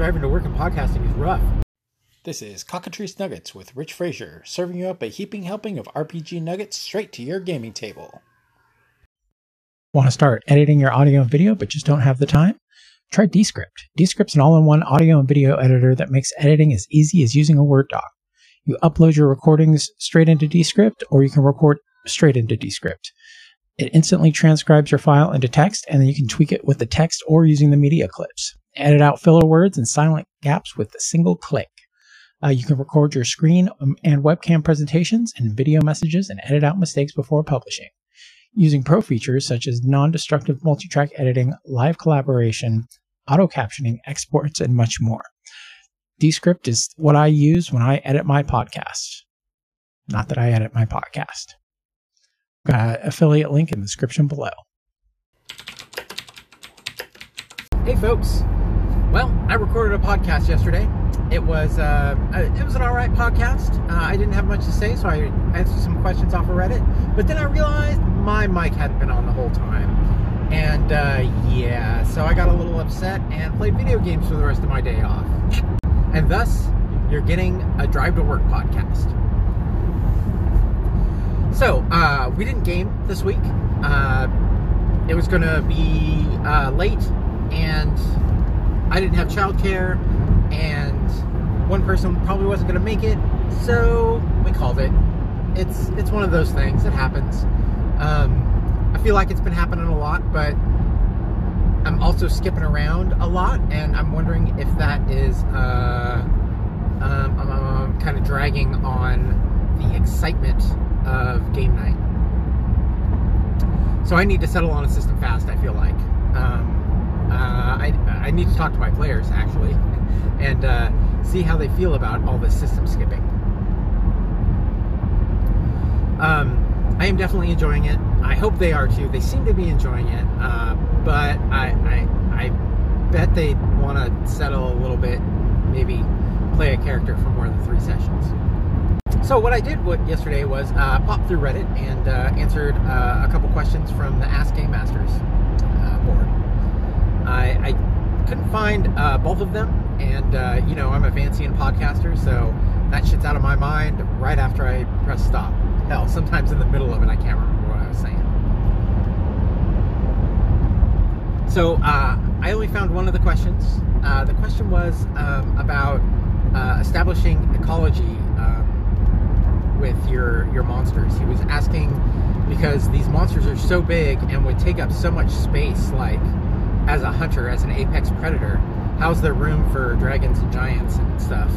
driving to work and podcasting is rough. This is Cockatrice Nuggets with Rich Frazier, serving you up a heaping helping of RPG nuggets straight to your gaming table. Want to start editing your audio and video but just don't have the time? Try Descript. Descript's an all in one audio and video editor that makes editing as easy as using a Word doc. You upload your recordings straight into Descript, or you can record straight into Descript. It instantly transcribes your file into text, and then you can tweak it with the text or using the media clips. Edit out filler words and silent gaps with a single click. Uh, you can record your screen um, and webcam presentations and video messages and edit out mistakes before publishing. Using pro features such as non destructive multi track editing, live collaboration, auto captioning, exports, and much more. Descript is what I use when I edit my podcast. Not that I edit my podcast. Affiliate link in the description below. Hey, folks. Well, I recorded a podcast yesterday. It was uh, it was an all right podcast. Uh, I didn't have much to say, so I answered some questions off of Reddit. But then I realized my mic hadn't been on the whole time, and uh, yeah, so I got a little upset and played video games for the rest of my day off. And thus, you're getting a Drive to Work podcast. So, uh, we didn't game this week. Uh, it was going to be uh, late, and I didn't have childcare, and one person probably wasn't going to make it, so we called it. It's it's one of those things. It happens. Um, I feel like it's been happening a lot, but I'm also skipping around a lot, and I'm wondering if that is uh, um, I'm, I'm kind of dragging on the excitement of game night. So I need to settle on a system fast. I feel like um, I need to talk to my players actually, and uh, see how they feel about all this system skipping. Um, I am definitely enjoying it. I hope they are too. They seem to be enjoying it, uh, but I, I I bet they want to settle a little bit. Maybe play a character for more than three sessions. So what I did what yesterday was uh, pop through Reddit and uh, answered uh, a couple questions from the Ask Game Masters uh, board. I, I, couldn't find uh, both of them, and uh, you know I'm a Vancian podcaster, so that shit's out of my mind right after I press stop. Hell, sometimes in the middle of it, I can't remember what I was saying. So I only found one of the questions. the question was um, about establishing ecology with your your monsters. He was asking because these monsters are so big and would take up so much space. Like as a hunter, as an apex predator, how's there room for dragons and giants and stuff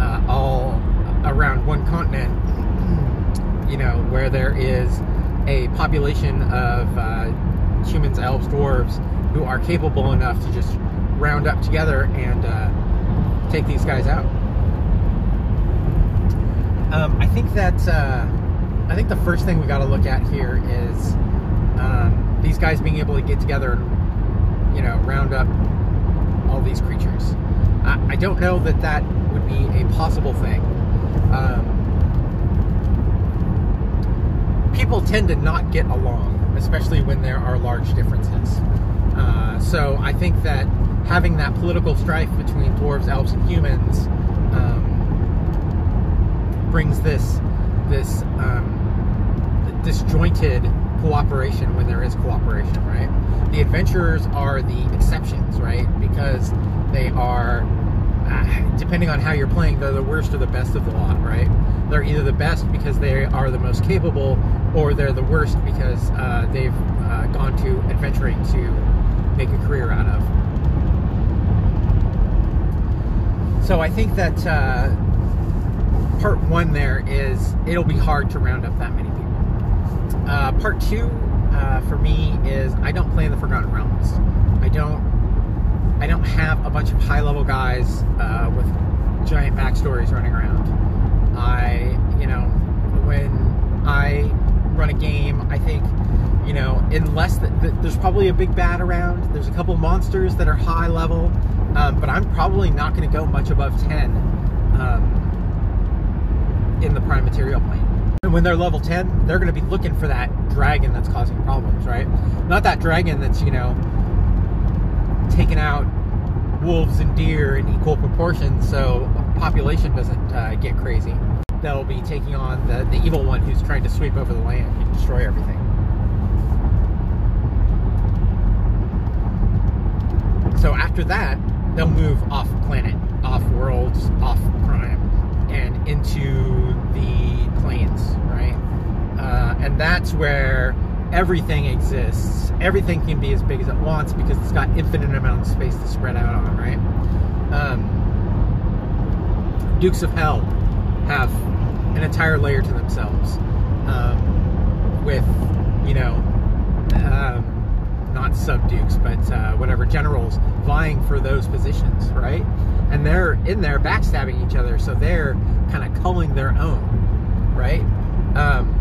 uh, all around one continent? You know where there is a population of uh, humans, elves, dwarves who are capable enough to just round up together and uh, take these guys out. Um, I think that uh, I think the first thing we got to look at here is um, these guys being able to get together and you know round up all these creatures. I, I don't know that that would be a possible thing. Um, people tend to not get along, especially when there are large differences. Uh, so I think that having that political strife between dwarves, elves, and humans um, brings this this um, disjointed cooperation when there is cooperation, right? The adventurers are the exceptions, right? Because they are, uh, depending on how you're playing, they're the worst or the best of the lot, right? They're either the best because they are the most capable, or they're the worst because uh, they've uh, gone to adventuring to make a career out of. So I think that uh, part one there is it'll be hard to round up that many. Uh, part two uh, for me is I don't play in the Forgotten Realms. I don't. I don't have a bunch of high level guys uh, with giant backstories running around. I, you know, when I run a game, I think, you know, unless the, the, there's probably a big bad around, there's a couple monsters that are high level, um, but I'm probably not going to go much above 10. Um, in the prime material plane. And when they're level 10, they're going to be looking for that dragon that's causing problems, right? Not that dragon that's, you know, taking out wolves and deer in equal proportions, so population doesn't uh, get crazy. They'll be taking on the, the evil one who's trying to sweep over the land and destroy everything. So after that, they'll move off planet, off worlds, off Prime, and into the planes, right? Uh, and that's where everything exists. Everything can be as big as it wants because it's got infinite amount of space to spread out on, right? Um, Dukes of Hell have an entire layer to themselves, um, with you know, um, not subdukes, but uh, whatever generals vying for those positions, right? And they're in there backstabbing each other, so they're kind of culling their own, right? Um,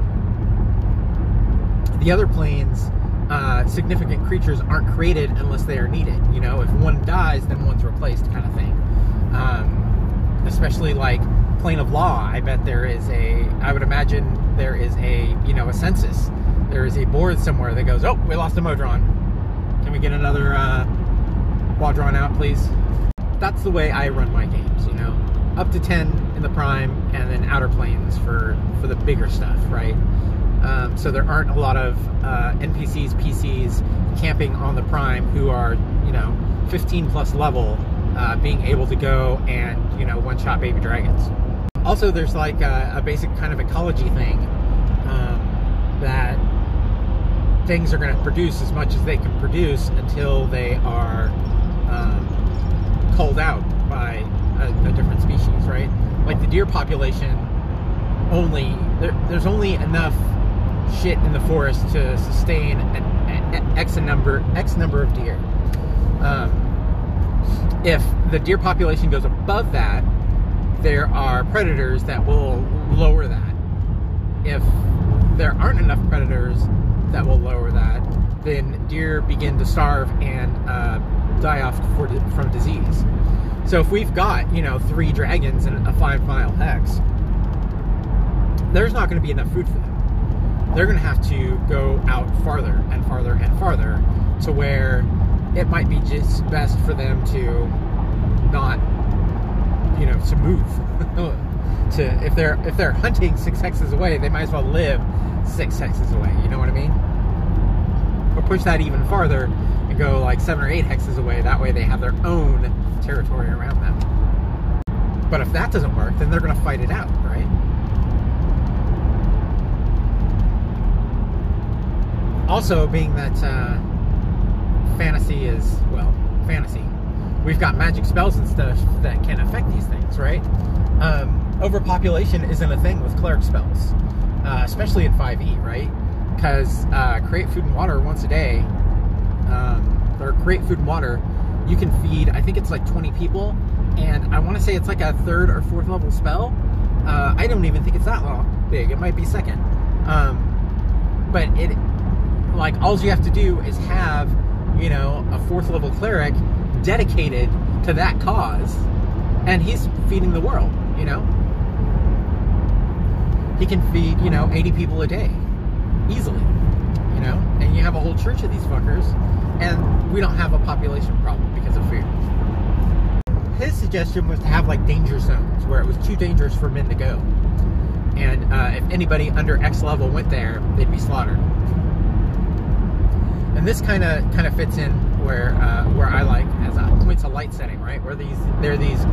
the other planes, uh, significant creatures aren't created unless they are needed. You know, if one dies, then one's replaced, kind of thing. Um, especially like plane of law. I bet there is a. I would imagine there is a you know a census. There is a board somewhere that goes, oh, we lost a Modron. Can we get another uh, out, please? That's the way I run my games. You know, up to ten in the prime, and then outer planes for for the bigger stuff, right? Um, so there aren't a lot of uh, NPCs, PCs camping on the Prime who are, you know, 15 plus level, uh, being able to go and, you know, one shot baby dragons. Also, there's like a, a basic kind of ecology thing um, that things are going to produce as much as they can produce until they are um, culled out by a, a different species, right? Like the deer population only there, there's only enough shit in the forest to sustain an, an x number x number of deer. Um, if the deer population goes above that, there are predators that will lower that. If there aren't enough predators that will lower that, then deer begin to starve and uh, die off from disease. So if we've got you know three dragons in a five mile hex, there's not going to be enough food for them. They're going to have to go out farther and farther and farther to where it might be just best for them to not you know to move. To if they're if they're hunting six hexes away they might as well live six hexes away you know what i mean? Or push that even farther go like seven or eight hexes away. That way they have their own territory around them. But if that doesn't work then they're going to fight it out right? Also being that uh, fantasy is well fantasy. We've got magic spells and stuff that can affect these things right? Um, overpopulation isn't a thing with cleric spells uh, especially in 5e right? Because uh, create food and water once a day um, or create food and water you can feed i think it's like 20 people. And i want to say it's like a third or fourth level spell. Uh, i don't even think it's that long big it might be second. Um, but it like all you have to do is have you know a fourth level cleric dedicated to that cause and he's feeding the world you know? He can feed you know 80 people a day easily you know? And you have a whole church of these fuckers and we don't have a population problem because of fear. his suggestion was to have like danger zones where it was too dangerous for men to go and uh, if anybody under x level went there they'd be slaughtered and this kind of kind of fits in where uh, where I like as a points of light setting, right? Where these there are these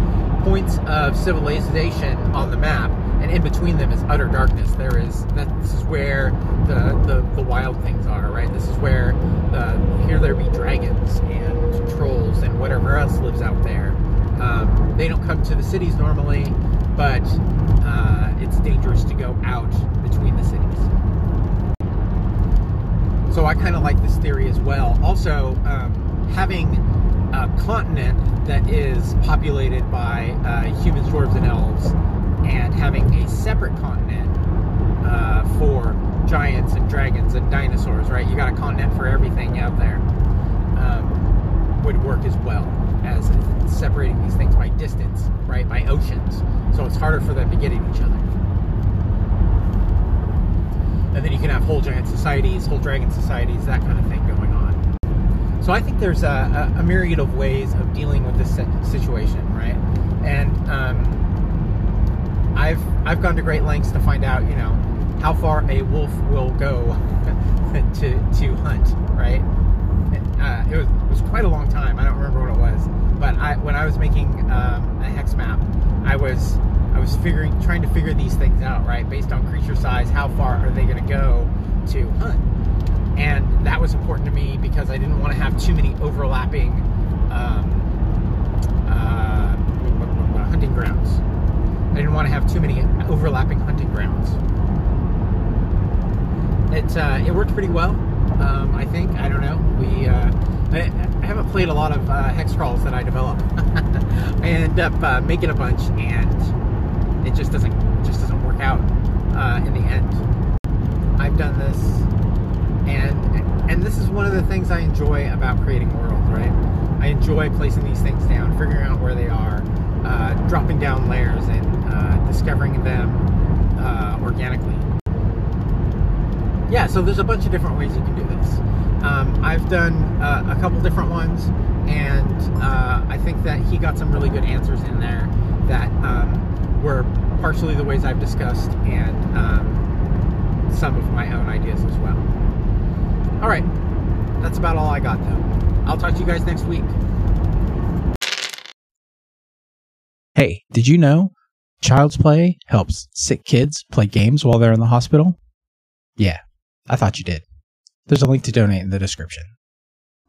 points of civilization on the map, and in between them is utter darkness. There is that this is where the the, the wild things are, right? This is where the here there be dragons and trolls and whatever else lives out there. Um, they don't come to the cities normally, but uh, it's dangerous to go out between the cities. So I kind of like this theory as well. Also, um, having a continent that is populated by uh, humans, dwarves, and elves, and having a separate continent uh, for giants and dragons and dinosaurs, right? You got a continent for everything out there. Um, would work as well as separating these things by distance, right? By oceans. So it's harder for them to get at each other and then you can have whole giant societies, whole dragon societies, that kind of thing going on. So I think there's a, a, a myriad of ways of dealing with this situation, right? And um, I've I've gone to great lengths to find out, you know, how far a wolf will go to to hunt, right? Uh, it was it was quite a long time. I don't remember what it was, but I when I was making um, a hex map, I was I was figuring trying to figure these things out, right? Based on creature size, how far are they going to go to hunt? And that was important to me because I didn't want to have too many overlapping um, uh, hunting grounds. I didn't want to have too many overlapping hunting grounds. It uh, it worked pretty well. Um, I think. I don't know. We uh, I, haven't played a lot of uh, hex crawls that I develop. I end up uh, making a bunch, and it just doesn't just doesn't work out uh, in the end. I've done this, and and this is one of the things I enjoy about creating worlds. Right? I enjoy placing these things down, figuring out where they are, uh, dropping down layers, and discovering them organically yeah, so there's a bunch of different ways you can do this. Um, I've done uh, a couple different ones, and uh, I think that he got some really good answers in there that um, were partially the ways I've discussed and um, some of my own ideas as well. All right, that's about all I got though. I'll talk to you guys next week. Hey, did you know Child's Play helps sick kids play games while they're in the hospital? Yeah, I thought you did. There's a link to donate in the description.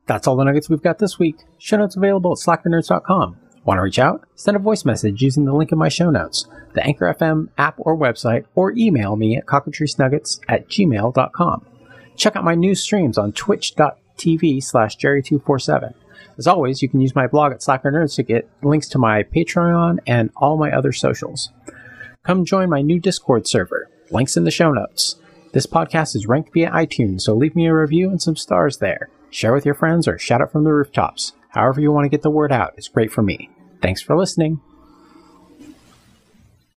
That's all the nuggets we've got this week. Show notes available at slackthenerds.com. Want to reach out? Send a voice message using the link in my show notes, the Anchor FM app or website, or email me at cockatricenuggets at gmail.com. Check out my new streams on twitch.tv slash jerry247. As always, you can use my blog at Slacker Nerds to get links to my Patreon and all my other socials. Come join my new Discord server. Links in the show notes. This podcast is ranked via iTunes, so leave me a review and some stars there. Share with your friends or shout it from the rooftops. However, you want to get the word out, it's great for me. Thanks for listening.